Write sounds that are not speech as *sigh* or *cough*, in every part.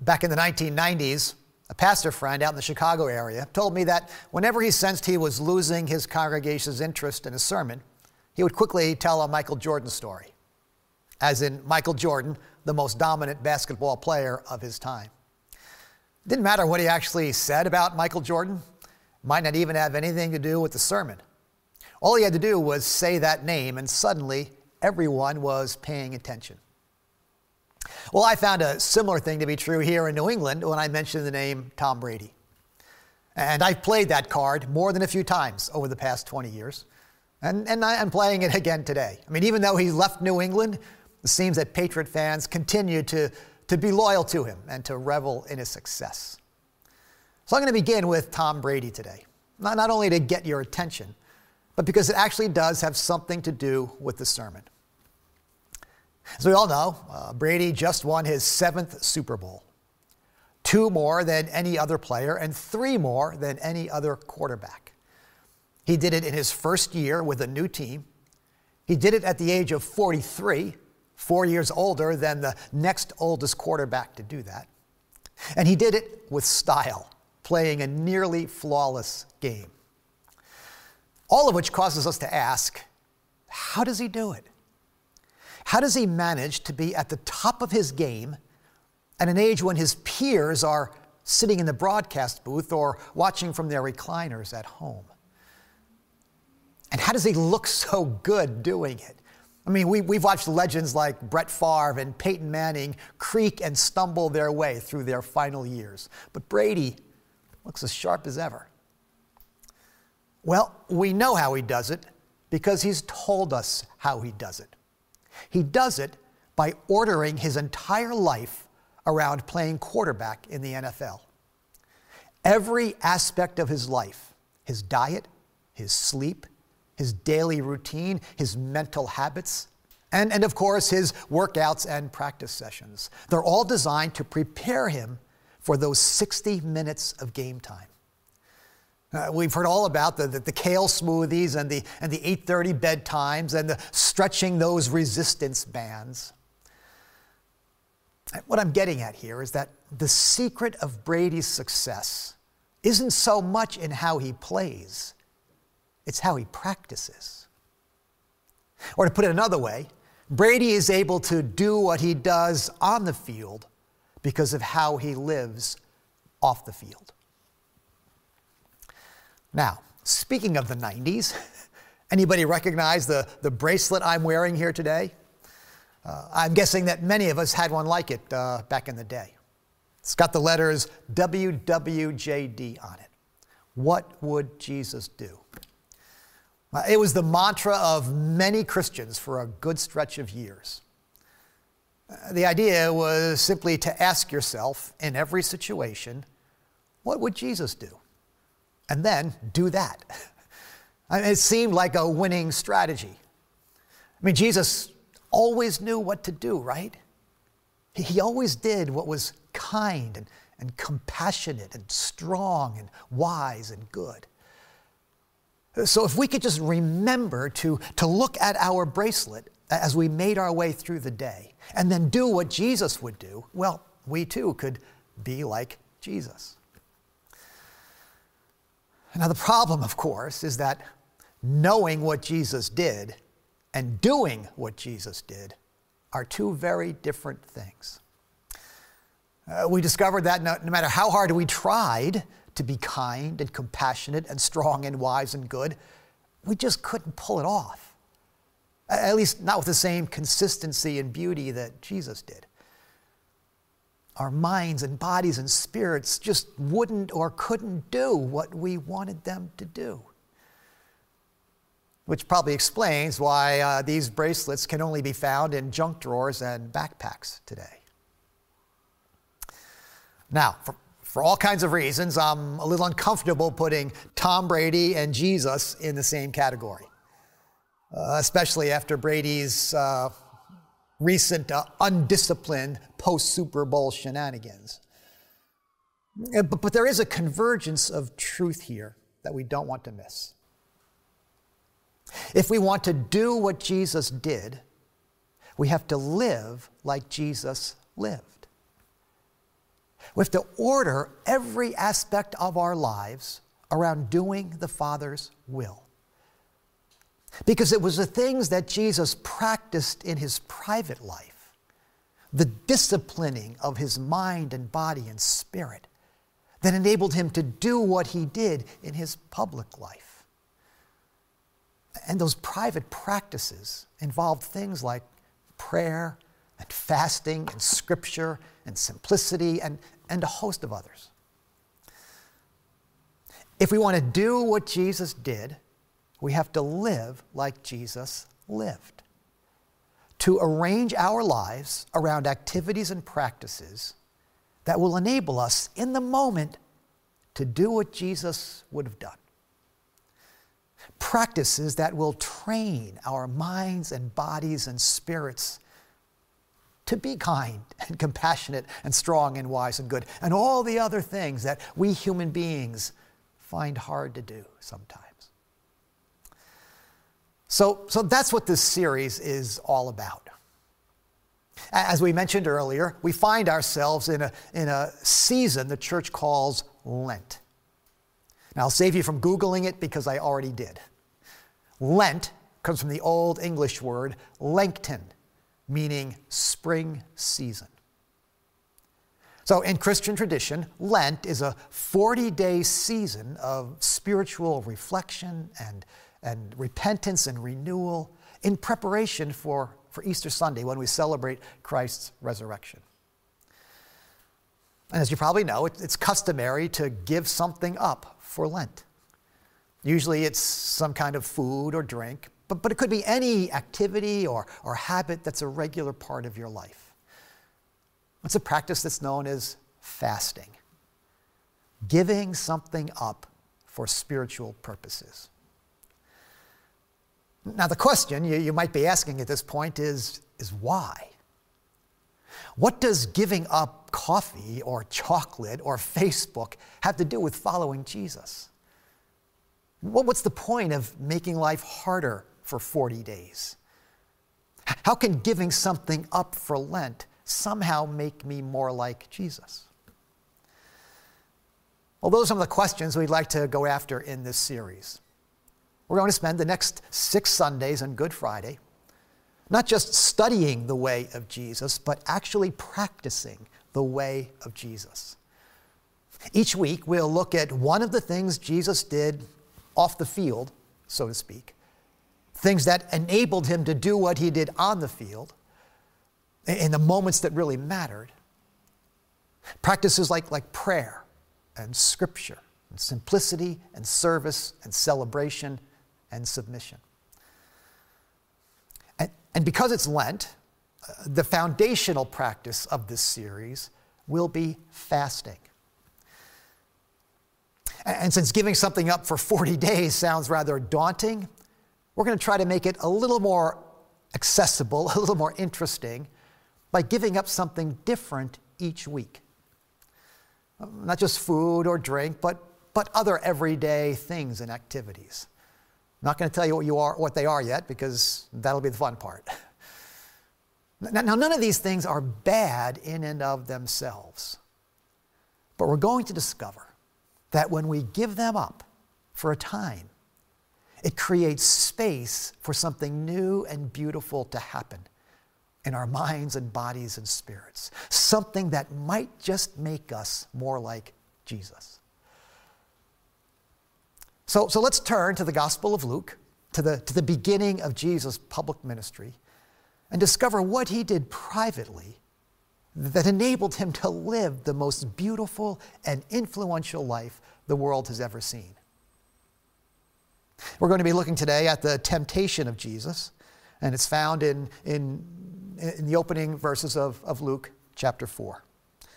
Back in the 1990s, a pastor friend out in the Chicago area told me that whenever he sensed he was losing his congregation's interest in a sermon, he would quickly tell a Michael Jordan story, as in Michael Jordan, the most dominant basketball player of his time. It didn't matter what he actually said about Michael Jordan, might not even have anything to do with the sermon. All he had to do was say that name, and suddenly everyone was paying attention. Well, I found a similar thing to be true here in New England when I mentioned the name Tom Brady. And I've played that card more than a few times over the past 20 years. And, and I'm playing it again today. I mean, even though he left New England, it seems that Patriot fans continue to, to be loyal to him and to revel in his success. So I'm going to begin with Tom Brady today, not, not only to get your attention, but because it actually does have something to do with the sermon. As we all know, uh, Brady just won his seventh Super Bowl, two more than any other player, and three more than any other quarterback. He did it in his first year with a new team. He did it at the age of 43, four years older than the next oldest quarterback to do that. And he did it with style, playing a nearly flawless game. All of which causes us to ask how does he do it? How does he manage to be at the top of his game at an age when his peers are sitting in the broadcast booth or watching from their recliners at home? And how does he look so good doing it? I mean, we, we've watched legends like Brett Favre and Peyton Manning creak and stumble their way through their final years. But Brady looks as sharp as ever. Well, we know how he does it because he's told us how he does it. He does it by ordering his entire life around playing quarterback in the NFL. Every aspect of his life, his diet, his sleep, his daily routine, his mental habits, and, and of course, his workouts and practice sessions. They're all designed to prepare him for those 60 minutes of game time. Uh, we've heard all about the, the, the, kale smoothies and the, and the 8.30 bedtimes and the stretching those resistance bands. What I'm getting at here is that the secret of Brady's success isn't so much in how he plays, it's how he practices. Or to put it another way, Brady is able to do what he does on the field because of how he lives off the field. Now, speaking of the 90s, *laughs* anybody recognize the, the bracelet I'm wearing here today? Uh, I'm guessing that many of us had one like it uh, back in the day. It's got the letters WWJD on it. What would Jesus do? It was the mantra of many Christians for a good stretch of years. Uh, the idea was simply to ask yourself in every situation, what would Jesus do? And then do that. *laughs* I mean, it seemed like a winning strategy. I mean, Jesus always knew what to do, right? He always did what was kind and, and compassionate and strong and wise and good. So, if we could just remember to, to look at our bracelet as we made our way through the day and then do what Jesus would do, well, we too could be like Jesus. Now, the problem, of course, is that knowing what Jesus did and doing what Jesus did are two very different things. Uh, we discovered that no, no matter how hard we tried to be kind and compassionate and strong and wise and good, we just couldn't pull it off. At least not with the same consistency and beauty that Jesus did our minds and bodies and spirits just wouldn't or couldn't do what we wanted them to do. Which probably explains why uh, these bracelets can only be found in junk drawers and backpacks today. Now, for, for all kinds of reasons, I'm a little uncomfortable putting Tom Brady and Jesus in the same category, uh, especially after Brady's. Uh, recent uh, undisciplined post Super Bowl shenanigans. But, but there is a convergence of truth here that we don't want to miss. If we want to do what Jesus did, we have to live like Jesus lived. We have to order every aspect of our lives around doing the Father's will. Because it was the things that Jesus practiced in his private life, the disciplining of his mind and body and spirit, that enabled him to do what he did in his public life. And those private practices involved things like prayer and fasting and scripture and simplicity and, and a host of others. If we want to do what Jesus did, we have to live like Jesus lived. To arrange our lives around activities and practices that will enable us in the moment to do what Jesus would have done. Practices that will train our minds and bodies and spirits to be kind and compassionate and strong and wise and good, and all the other things that we human beings find hard to do sometimes. So, so that's what this series is all about. As we mentioned earlier, we find ourselves in a, in a season the church calls Lent. Now, I'll save you from Googling it because I already did. Lent comes from the Old English word Lengten, meaning spring season. So, in Christian tradition, Lent is a 40 day season of spiritual reflection and, and repentance and renewal in preparation for, for Easter Sunday when we celebrate Christ's resurrection. And as you probably know, it's customary to give something up for Lent. Usually it's some kind of food or drink, but, but it could be any activity or, or habit that's a regular part of your life. It's a practice that's known as fasting, giving something up for spiritual purposes. Now, the question you, you might be asking at this point is, is why? What does giving up coffee or chocolate or Facebook have to do with following Jesus? What's the point of making life harder for 40 days? How can giving something up for Lent somehow make me more like Jesus? Well, those are some of the questions we'd like to go after in this series. We're going to spend the next six Sundays and Good Friday not just studying the way of Jesus, but actually practicing the way of Jesus. Each week, we'll look at one of the things Jesus did off the field, so to speak, things that enabled him to do what he did on the field in the moments that really mattered. Practices like, like prayer and scripture and simplicity and service and celebration and submission. And, and because it's Lent, uh, the foundational practice of this series will be fasting. And since giving something up for 40 *laughs* days sounds rather daunting, we're going to try to make it a little more accessible, *laughs* a little more interesting by giving up something different each week. Not just food or drink, but, but other everyday things and activities. I'm not going to tell you what, you are, what they are yet because that'll be the fun part. Now, now, none of these things are bad in and of themselves, but we're going to discover that when we give them up for a time, it creates space for something new and beautiful to happen in our minds and bodies and spirits, something that might just make us more like Jesus. So, so let's turn to the Gospel of Luke, to the, to the beginning of Jesus' public ministry, and discover what he did privately that enabled him to live the most beautiful and influential life the world has ever seen. We're going to be looking today at the temptation of Jesus, and it's found in, in, in the opening verses of, of Luke chapter 4.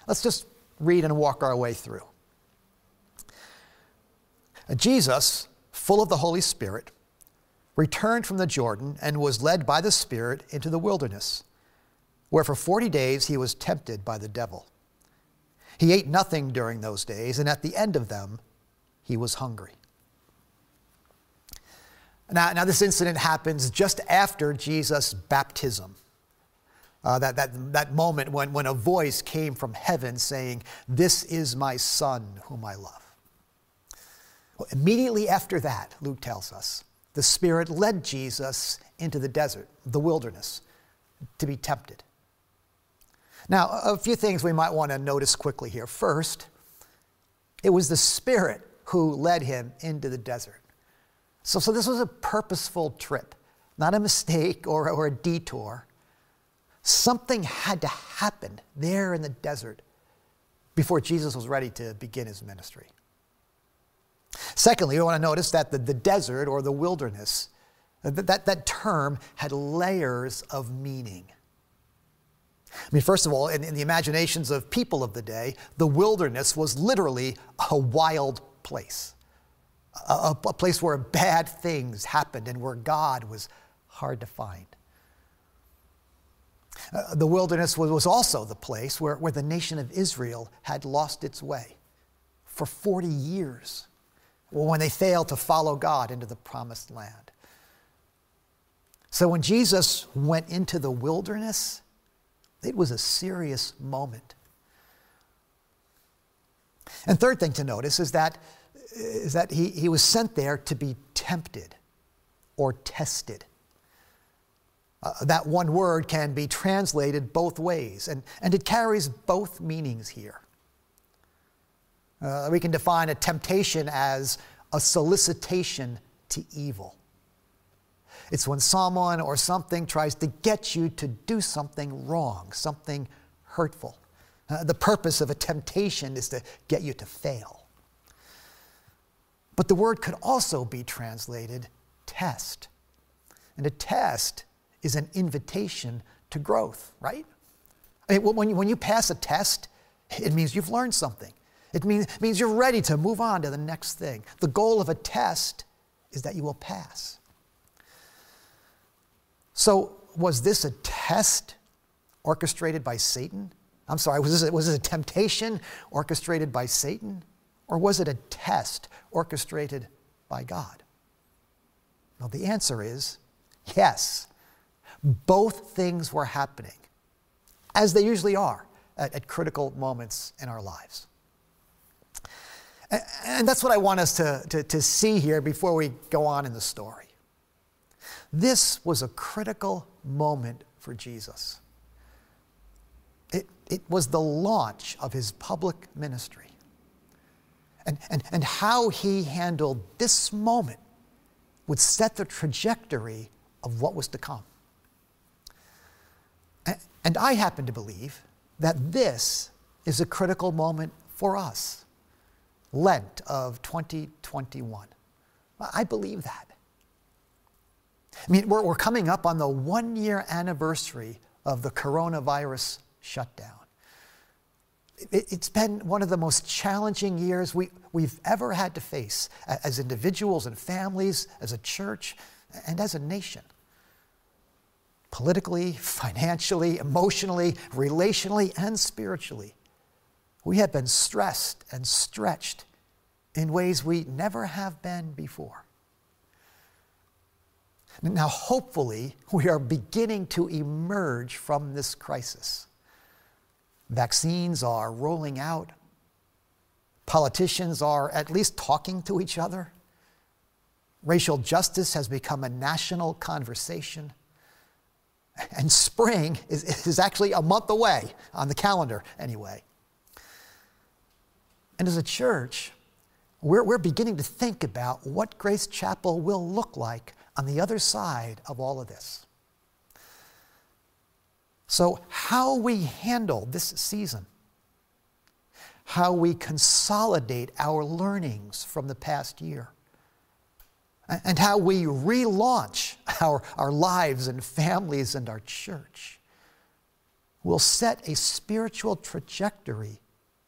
Let's just read and walk our way through. Jesus, full of the Holy Spirit, returned from the Jordan and was led by the Spirit into the wilderness where for 40 days he was tempted by the devil. He ate nothing during those days, and at the end of them, he was hungry. Now, now this incident happens just after Jesus' baptism. Uh, that, that, that moment when, when a voice came from heaven saying, This is my son whom I love. Well, immediately after that, Luke tells us, the Spirit led Jesus into the desert, the wilderness, to be tempted. Now, a few things we might want to notice quickly here. First, it was the Spirit who led him into the desert. So, so this was a purposeful trip, not a mistake or, or a detour. Something had to happen there in the desert before Jesus was ready to begin his ministry. Secondly, you want to notice that the, the desert or the wilderness, that, that, that term had layers of meaning. I mean, first of all, in, in, the imaginations of people of the day, the wilderness was literally a wild place, a, a, place where bad things happened and where God was hard to find. Uh, the wilderness was, was also the place where, where the nation of Israel had lost its way for 40 years when they fail to follow God into the promised land. So when Jesus went into the wilderness, it was a serious moment. And third thing to notice is that, is that he, he was sent there to be tempted or tested. Uh, that one word can be translated both ways, and, and it carries both meanings here. Uh, we can define a temptation as a solicitation to evil. It's when someone or something tries to get you to do something wrong, something hurtful. Uh, the purpose of a temptation is to get you to fail. But the word could also be translated test. And a test is an invitation to growth, right? I mean, when, you, when you pass a test, it means you've learned something. It means, means you're ready to move on to the next thing. The goal of a test is that you will pass. So, was this a test orchestrated by Satan? I'm sorry, was this, was this a temptation orchestrated by Satan? Or was it a test orchestrated by God? Well, the answer is yes. Both things were happening, as they usually are at, at critical moments in our lives. And that's what I want us to, to, to, see here before we go on in the story. This was a critical moment for Jesus. It, it was the launch of his public ministry. And, and, and how he handled this moment would set the trajectory of what was to come. And I happen to believe that this is a critical moment for us. Lent of 2021. I believe that. I mean, we're, we're coming up on the one year anniversary of the coronavirus shutdown. It, has been one of the most challenging years we, we've ever had to face as individuals and families, as a church, and as a nation. Politically, financially, emotionally, relationally, and spiritually. We have been stressed and stretched in ways we never have been before. Now, hopefully, we are beginning to emerge from this crisis. Vaccines are rolling out. Politicians are at least talking to each other. Racial justice has become a national conversation. And spring is, is actually a month away on the calendar, anyway. And as a church, we're, we're beginning to think about what Grace Chapel will look like on the other side of all of this. So, how we handle this season, how we consolidate our learnings from the past year, and how we relaunch our, our lives and families and our church will set a spiritual trajectory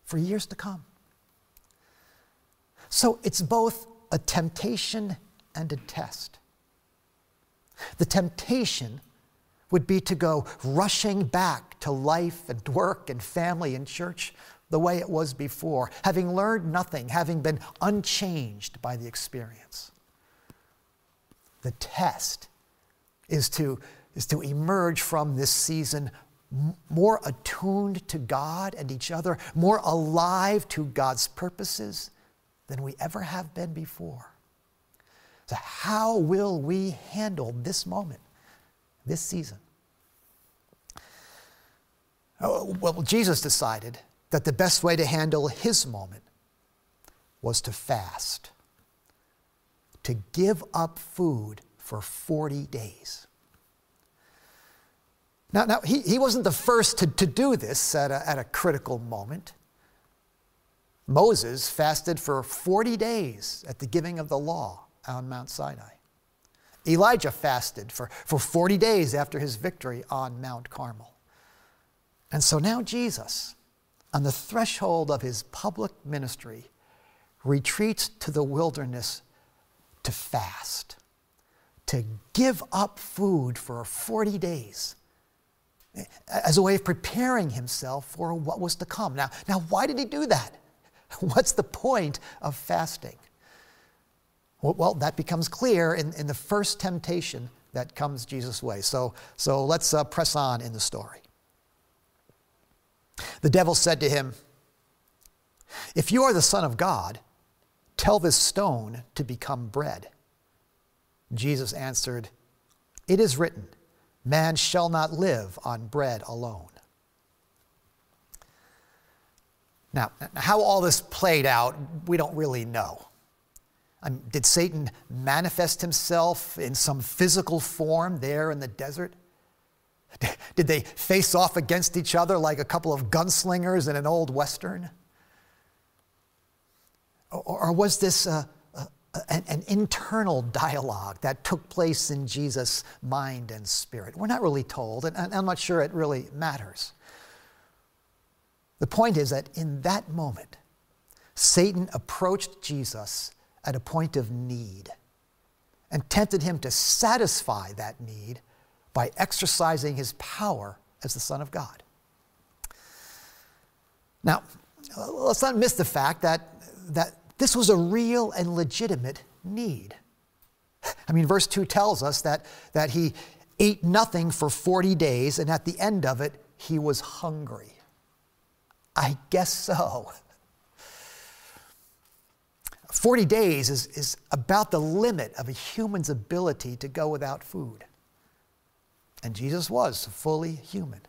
for years to come. So it's both a temptation and a test. The temptation would be to go rushing back to life and work and family and church the way it was before, having learned nothing, having been unchanged by the experience. The test is to, is to emerge from this season more attuned to God and each other, more alive to God's purposes than we ever have been before. So, how will we handle this moment, this season? Oh, well, Jesus decided that the best way to handle his moment was to fast, to give up food for 40 days. Now, now he, he wasn't the first to, to do this at a, at a critical moment. Moses fasted for 40 days at the giving of the law on Mount Sinai. Elijah fasted for, for 40 days after his victory on Mount Carmel. And so now Jesus, on the threshold of his public ministry, retreats to the wilderness to fast, to give up food for 40 days eh, as a way of preparing himself for what was to come. Now, now why did he do that? *laughs* What's the point of fasting? Well, that becomes clear in, in the first temptation that comes Jesus' way. So, so let's uh, press on in the story. The devil said to him, If you are the Son of God, tell this stone to become bread. Jesus answered, It is written, Man shall not live on bread alone. Now, how all this played out, we don't really know. Um, did Satan manifest himself in some physical form there in the desert? *laughs* Did they face off against each other like a couple of gunslingers in an old Western? Or, was this an internal dialogue that took place in Jesus' mind and spirit? We're not really told, and I'm not sure it really matters. The point is that in that moment, Satan approached Jesus at a point of need and tempted him to satisfy that need by exercising his power as the Son of God. Now, let's not miss the fact that, that this was a real and legitimate need. I mean, verse 2 tells us that, that he ate nothing for 40 days, and at the end of it, he was hungry. I guess so. 40 days is, is about the limit of a human's ability to go without food. And Jesus was fully human.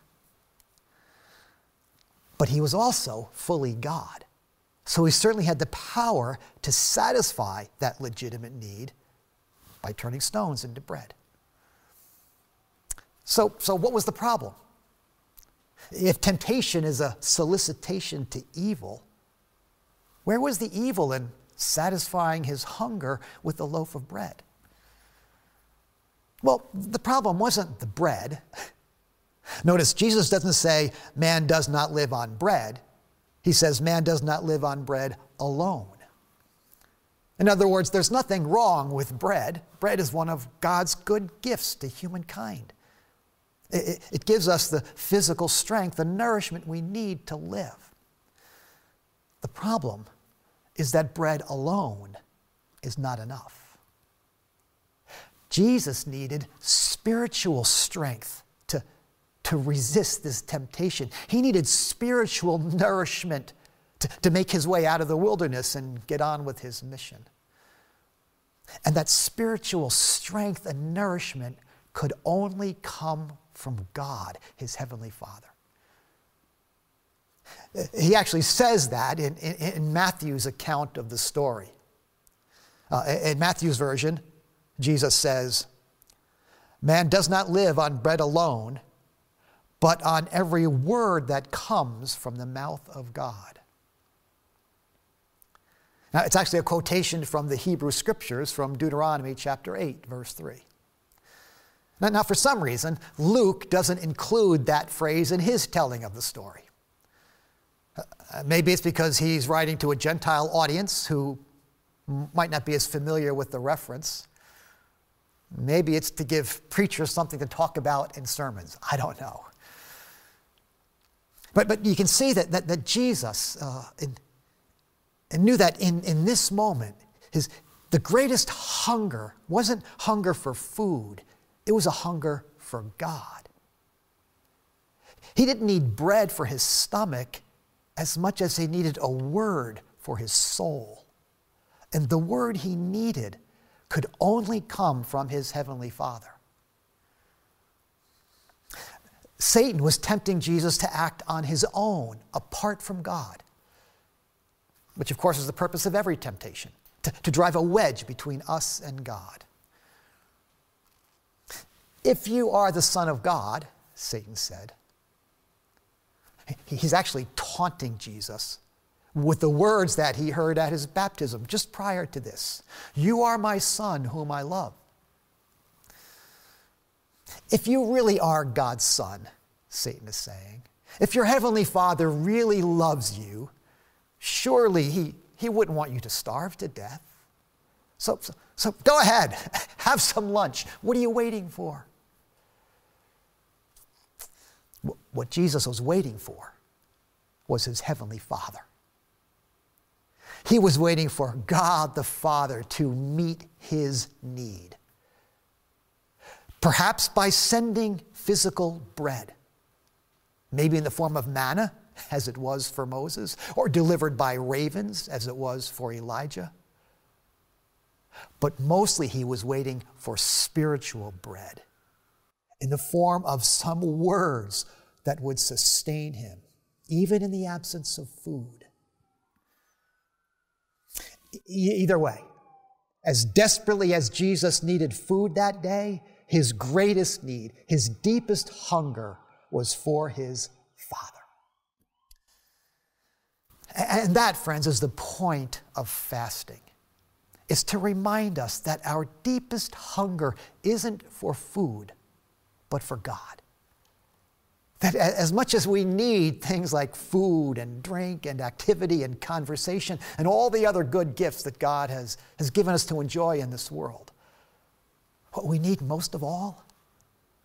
But he was also fully God. So he certainly had the power to satisfy that legitimate need by turning stones into bread. So, so what was the problem? If temptation is a solicitation to evil, where was the evil in satisfying his hunger with the loaf of bread? Well, the problem wasn't the bread. *laughs* Notice Jesus doesn't say man does not live on bread. He says man does not live on bread alone. In other words, there's nothing wrong with bread. Bread is one of God's good gifts to humankind. It, it gives us the physical strength, the nourishment we need to live. The problem is that bread alone is not enough. Jesus needed spiritual strength to, to resist this temptation. He needed spiritual nourishment to, to make his way out of the wilderness and get on with his mission. And that spiritual strength and nourishment could only come from God, his heavenly Father. He actually says that in, in, in Matthew's account of the story. Uh, in Matthew's version, Jesus says, Man does not live on bread alone, but on every word that comes from the mouth of God. Now, it's actually a quotation from the Hebrew Scriptures from Deuteronomy chapter 8, verse 3. Now, now, for some reason, Luke doesn't include that phrase in his telling of the story. Uh, maybe it's because he's writing to a Gentile audience who might not be as familiar with the reference. Maybe it's to give preachers something to talk about in sermons. I don't know. But, but you can see that, that, that Jesus uh, in, and knew that in, in this moment, his, the greatest hunger wasn't hunger for food, it was a hunger for God. He didn't need bread for his stomach as much as he needed a word for his soul. And the word he needed could only come from his heavenly Father. Satan was tempting Jesus to act on his own, apart from God, which, of course, is the purpose of every temptation to, to drive a wedge between us and God. If you are the Son of God, Satan said, he's actually taunting Jesus with the words that he heard at his baptism just prior to this You are my Son, whom I love. If you really are God's Son, Satan is saying, if your Heavenly Father really loves you, surely he, he wouldn't want you to starve to death. So, so, so go ahead, *laughs* have some lunch. What are you waiting for? What Jesus was waiting for was his Heavenly Father. He was waiting for God the Father to meet his need. Perhaps by sending physical bread, maybe in the form of manna, *laughs* as it was for Moses, or delivered by ravens, as it was for Elijah. But mostly he was waiting for spiritual bread in the form of some words that would sustain him, even in the absence of food. E- either way, as desperately as Jesus needed food that day, his greatest need, his deepest hunger was for his Father. And that, friends, is the point of fasting. Is to remind us that our deepest hunger isn't for food, but for God. That as much as we need things like food and drink and activity and conversation and all the other good gifts that God has, has given us to enjoy in this world, what we need most of all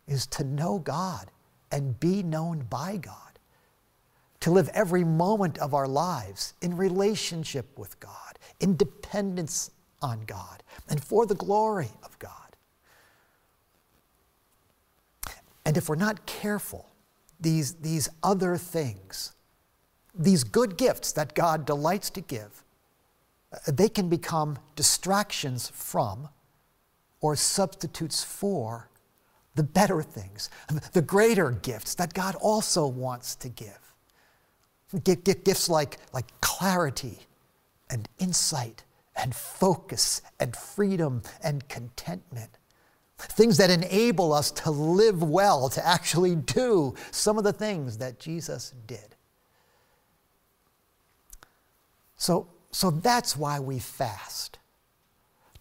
is to know God and be known by God, to live every moment of our lives in relationship with God, in dependence on God, and for the glory of God. And if we're not careful, these, these other things, these good gifts that God delights to give, uh, they can become distractions from or substitutes for the better things, the greater gifts that God also wants to give. Gifts like, like clarity and insight and focus and freedom and contentment things that enable us to live well, to actually do some of the things that Jesus did. So, so that's why we fast,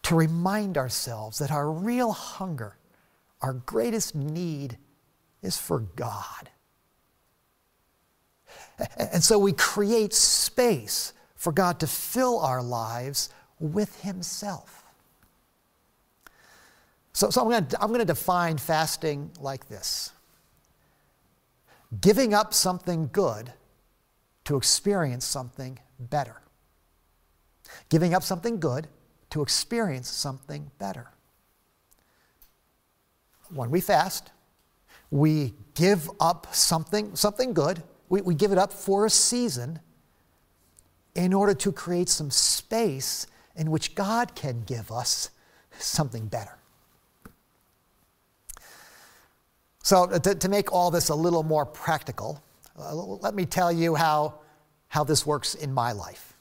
to remind ourselves that our real hunger, our greatest need, is for God. And so we create space for God to fill our lives with Himself. So, so I'm going to I'm going to define fasting like this giving up something good to experience something better. Giving up something good to experience something better. When we fast, we give up something, something good, we, we give it up for a season in order to create some space in which God can give us something better. So, to, to make all this a little more practical, uh, let me tell you how, how this works in my life.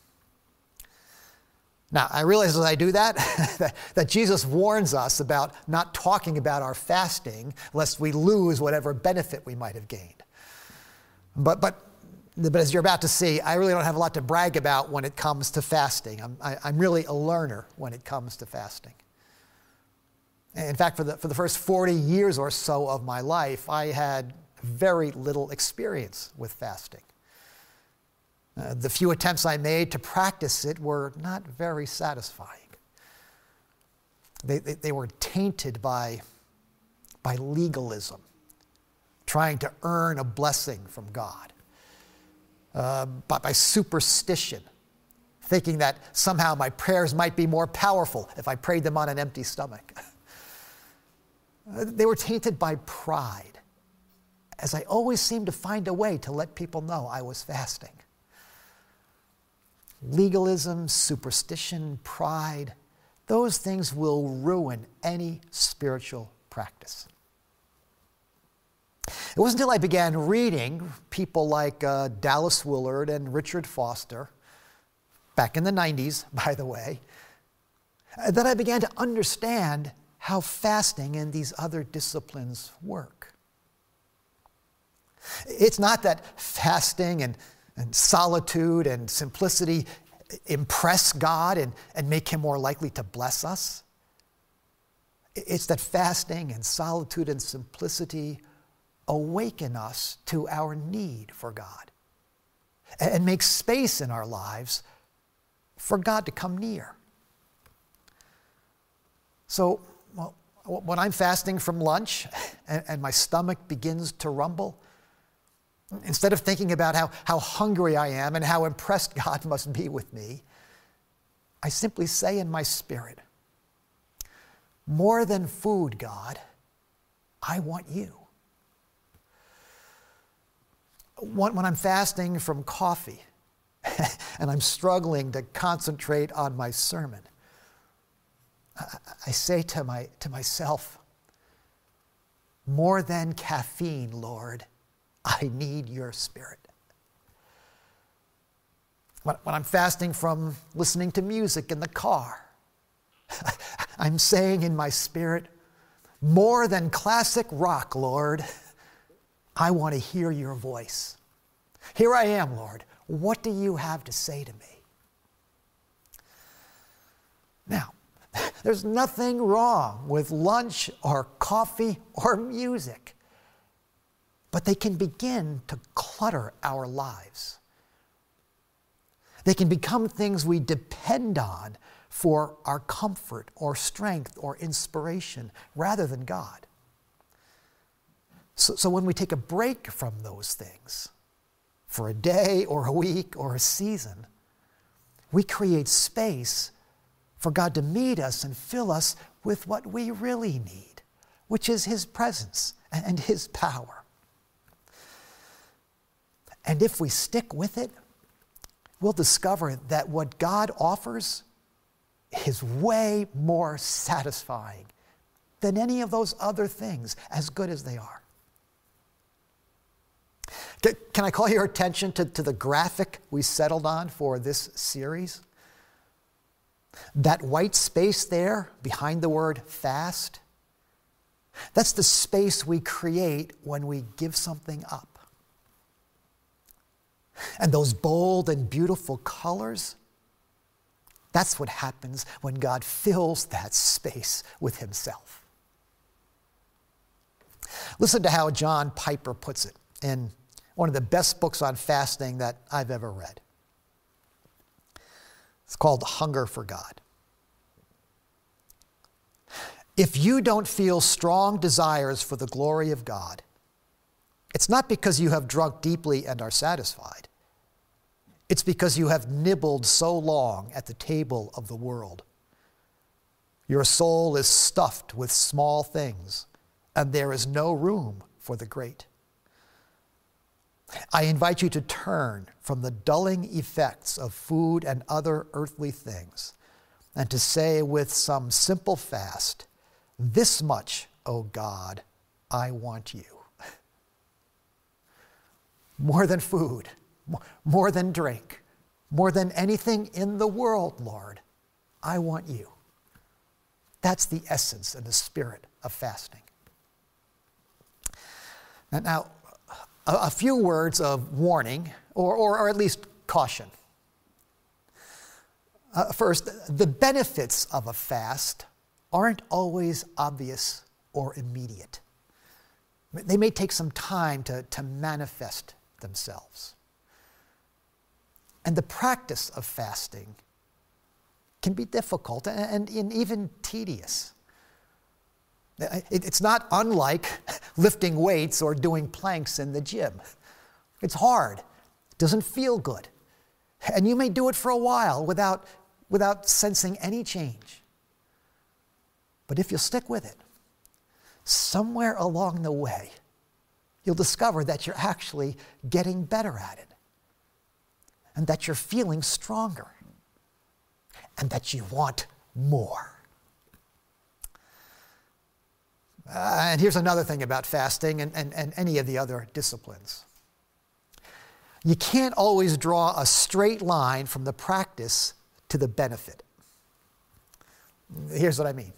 Now, I realize as I do that, *laughs* that, that Jesus warns us about not talking about our fasting lest we lose whatever benefit we might have gained. But, but, but as you're about to see, I really don't have a lot to brag about when it comes to fasting. I'm, I, am i am really a learner when it comes to fasting. In fact, for the, for the first 40 years or so of my life, I had very little experience with fasting. Uh, the few attempts I made to practice it were not very satisfying. They, they, they were tainted by, by legalism, trying to earn a blessing from God, uh, by, by superstition, thinking that somehow my prayers might be more powerful if I prayed them on an empty stomach. *laughs* They were tainted by pride as I always seemed to find a way to let people know I was fasting. Legalism, superstition, pride, those things will ruin any spiritual practice. It wasn't until I began reading people like uh, Dallas Willard and Richard Foster, back in the 90s, by the way, that I began to understand how fasting and these other disciplines work. It's not that fasting and, and solitude and simplicity impress God and, and make him more likely to bless us. It's that fasting and solitude and simplicity awaken us to our need for God and make space in our lives for God to come near. So, when I'm fasting from lunch *laughs* and, and my stomach begins to rumble, instead of thinking about how, how hungry I am and how impressed *laughs* God must be with me, I simply say in my spirit, More than food, God, I want you. When I'm fasting from coffee *laughs* and I'm struggling to concentrate on my sermon, I say to, my, to myself, more than caffeine, Lord, I need your spirit. When, when I'm fasting from listening to music in the car, *laughs* I'm saying in my spirit, more than classic rock, Lord, I want to hear your voice. Here I am, Lord. What do you have to say to me? Now, *laughs* there's nothing wrong with lunch or coffee or music, but they can begin to clutter our lives. They can become things we depend on for our comfort or strength or inspiration rather than God. So, so when we take a break from those things for a day or a week or a season, we create space for God to meet us and fill us with what we really need, which is His presence and His power. And if we stick with it, we'll discover that what God offers is way more satisfying than any of those other things, as good as they are. Can I call your attention to, to the graphic we settled on for this series? That white space there behind the word fast, that's the space we create when we give something up. And those bold and beautiful colors, that's what happens when God fills that space with Himself. Listen to how John Piper puts it in one of the best books on fasting that I've ever read. It's called Hunger for God. If you don't feel strong desires for the glory of God, it's not because you have drunk deeply and are satisfied. It's because you have nibbled so long at the table of the world. Your soul is stuffed with small things, and there is no room for the great. I invite you to turn from the dulling effects of food and other earthly things and to say with some simple fast, This much, O God, I want you. *laughs* More than food, more than drink, more than anything in the world, Lord, I want you. That's the essence and the spirit of fasting. Now, a, a few words of warning, or, or, or at least caution. Uh, first, the benefits of a fast aren't always obvious or immediate. They may take some time to, to manifest themselves. And the practice of fasting can be difficult and, and even tedious. It's not unlike *laughs* lifting weights or doing planks in the gym. It's hard, it doesn't feel good. And you may do it for a while without, without sensing any change. But if you stick with it, somewhere along the way, you'll discover that you're actually getting better at it and that you're feeling stronger and that you want more. Uh, and here's another thing about fasting and, and, and any of the other disciplines. You can't always draw a straight line from the practice to the benefit. Here's what I mean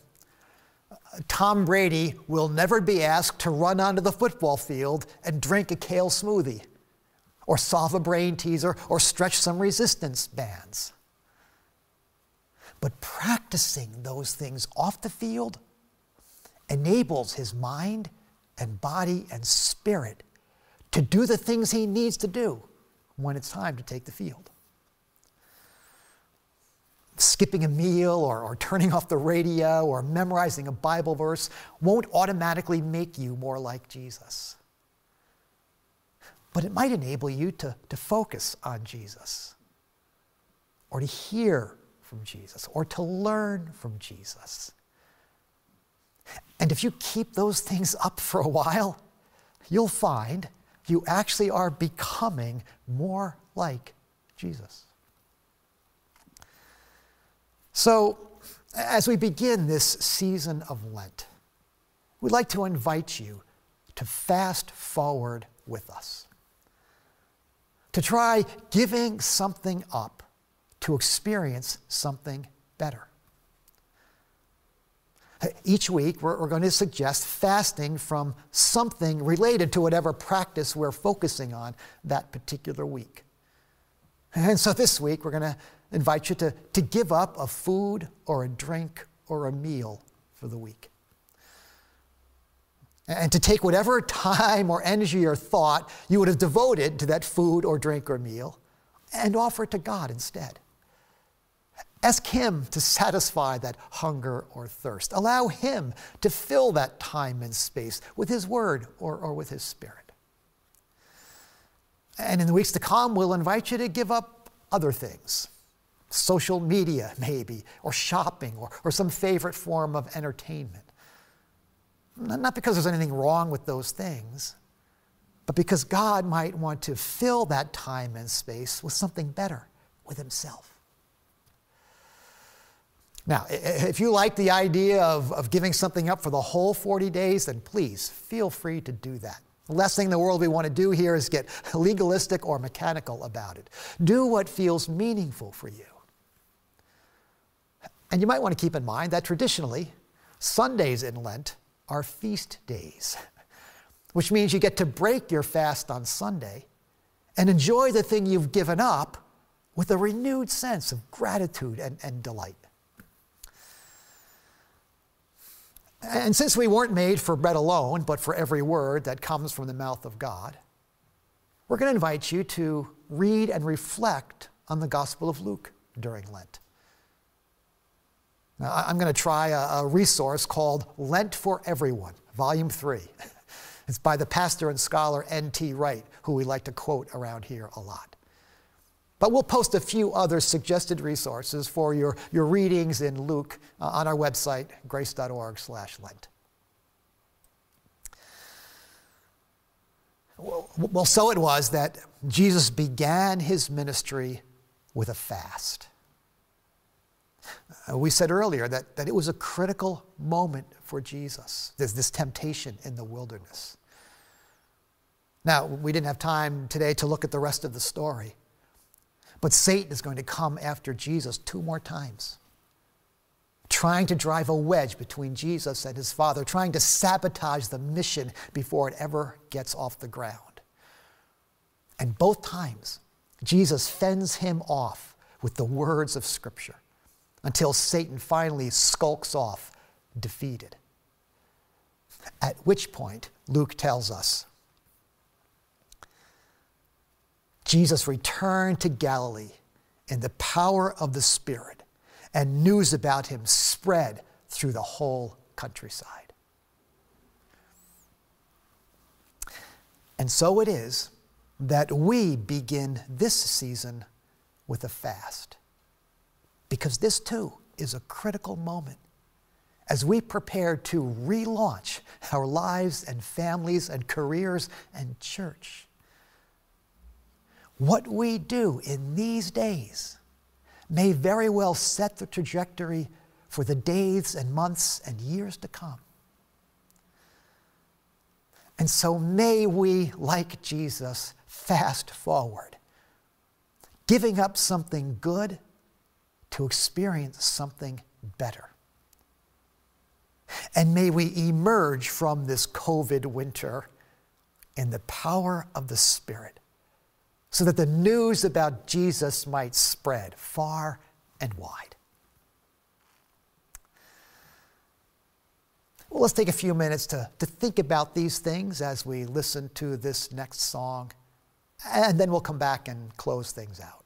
Tom Brady will never be asked to run onto the football field and drink a kale smoothie, or solve a brain teaser, or stretch some resistance bands. But practicing those things off the field enables his mind and body and spirit to do the things he needs to do when it's time to take the field. Skipping a meal or, or turning off the radio or memorizing a Bible verse won't automatically make you more like Jesus. But it might enable you to, to focus on Jesus or to hear from Jesus or to learn from Jesus. And if you keep those things up for a while, you'll find you actually are becoming more like Jesus. So, as we begin this season of Lent, we'd like to invite you to fast forward with us, to try giving something up to experience something better. Each week, we're, we're, going to suggest fasting from something related to whatever practice we're focusing on that particular week. And so this week, we're going to invite you to, to give up a food or a drink or a meal for the week. And to take whatever *laughs* time or energy or thought you would have devoted to that food or drink or meal and offer it to God instead. Ask Him to satisfy that hunger or thirst. Allow Him to fill that time and space with His Word or, or with His Spirit. And in the weeks to come, we'll invite you to give up other things social media, *laughs* maybe, or shopping, or, or some favorite form of entertainment. Not because there's anything wrong with those things, but because God might want to fill that time and space with something better, with Himself. Now, if you like the idea of, of giving something up for the whole 40 days, then please feel free to do that. The last thing in the world we want to do here is get *laughs* legalistic or mechanical about it. Do what feels meaningful for you. And you might want to keep in mind that traditionally, Sundays in Lent are feast days, *laughs* which means you get to break your fast on Sunday and enjoy the thing you've given up with a renewed sense of gratitude and, and delight. And since we weren't made for bread alone, but for every word that comes from the mouth of God, we're going to invite you to read and reflect on the Gospel of Luke during Lent. Now, I'm going to try a, a resource called Lent for Everyone, Volume 3. *laughs* It's by the pastor and scholar N.T. Wright, who we like to quote around here a lot. But we'll post a few other suggested resources for your, your readings in Luke uh, on our website, grace.org slash Lent. Well, so it was that Jesus began his ministry with a fast. Uh, we said earlier that, that it was a critical moment for Jesus. There's this temptation in the wilderness. Now, we didn't have time today to look at the rest of the story. But Satan is going to come after Jesus two more times, trying to drive a wedge between Jesus and his Father, trying to sabotage the mission before it ever gets off the ground. And both times, Jesus fends him off with the words of Scripture until Satan finally skulks off defeated. At which point, Luke tells us, Jesus returned to Galilee in the power of the Spirit, and news about him spread through the whole countryside. And so it is that we begin this season with a fast, because this too is a critical moment as we prepare to relaunch our lives and families and careers and church. What we do in these days may very well set the trajectory for the days and months and years to come. And so may we, like Jesus, fast forward, giving up something good to experience something better. And may we emerge from this COVID winter in the power of the Spirit so that the news about Jesus might spread far and wide. Well, let's take a few minutes to, to think about these things as we listen to this next song, and then we'll come back and close things out.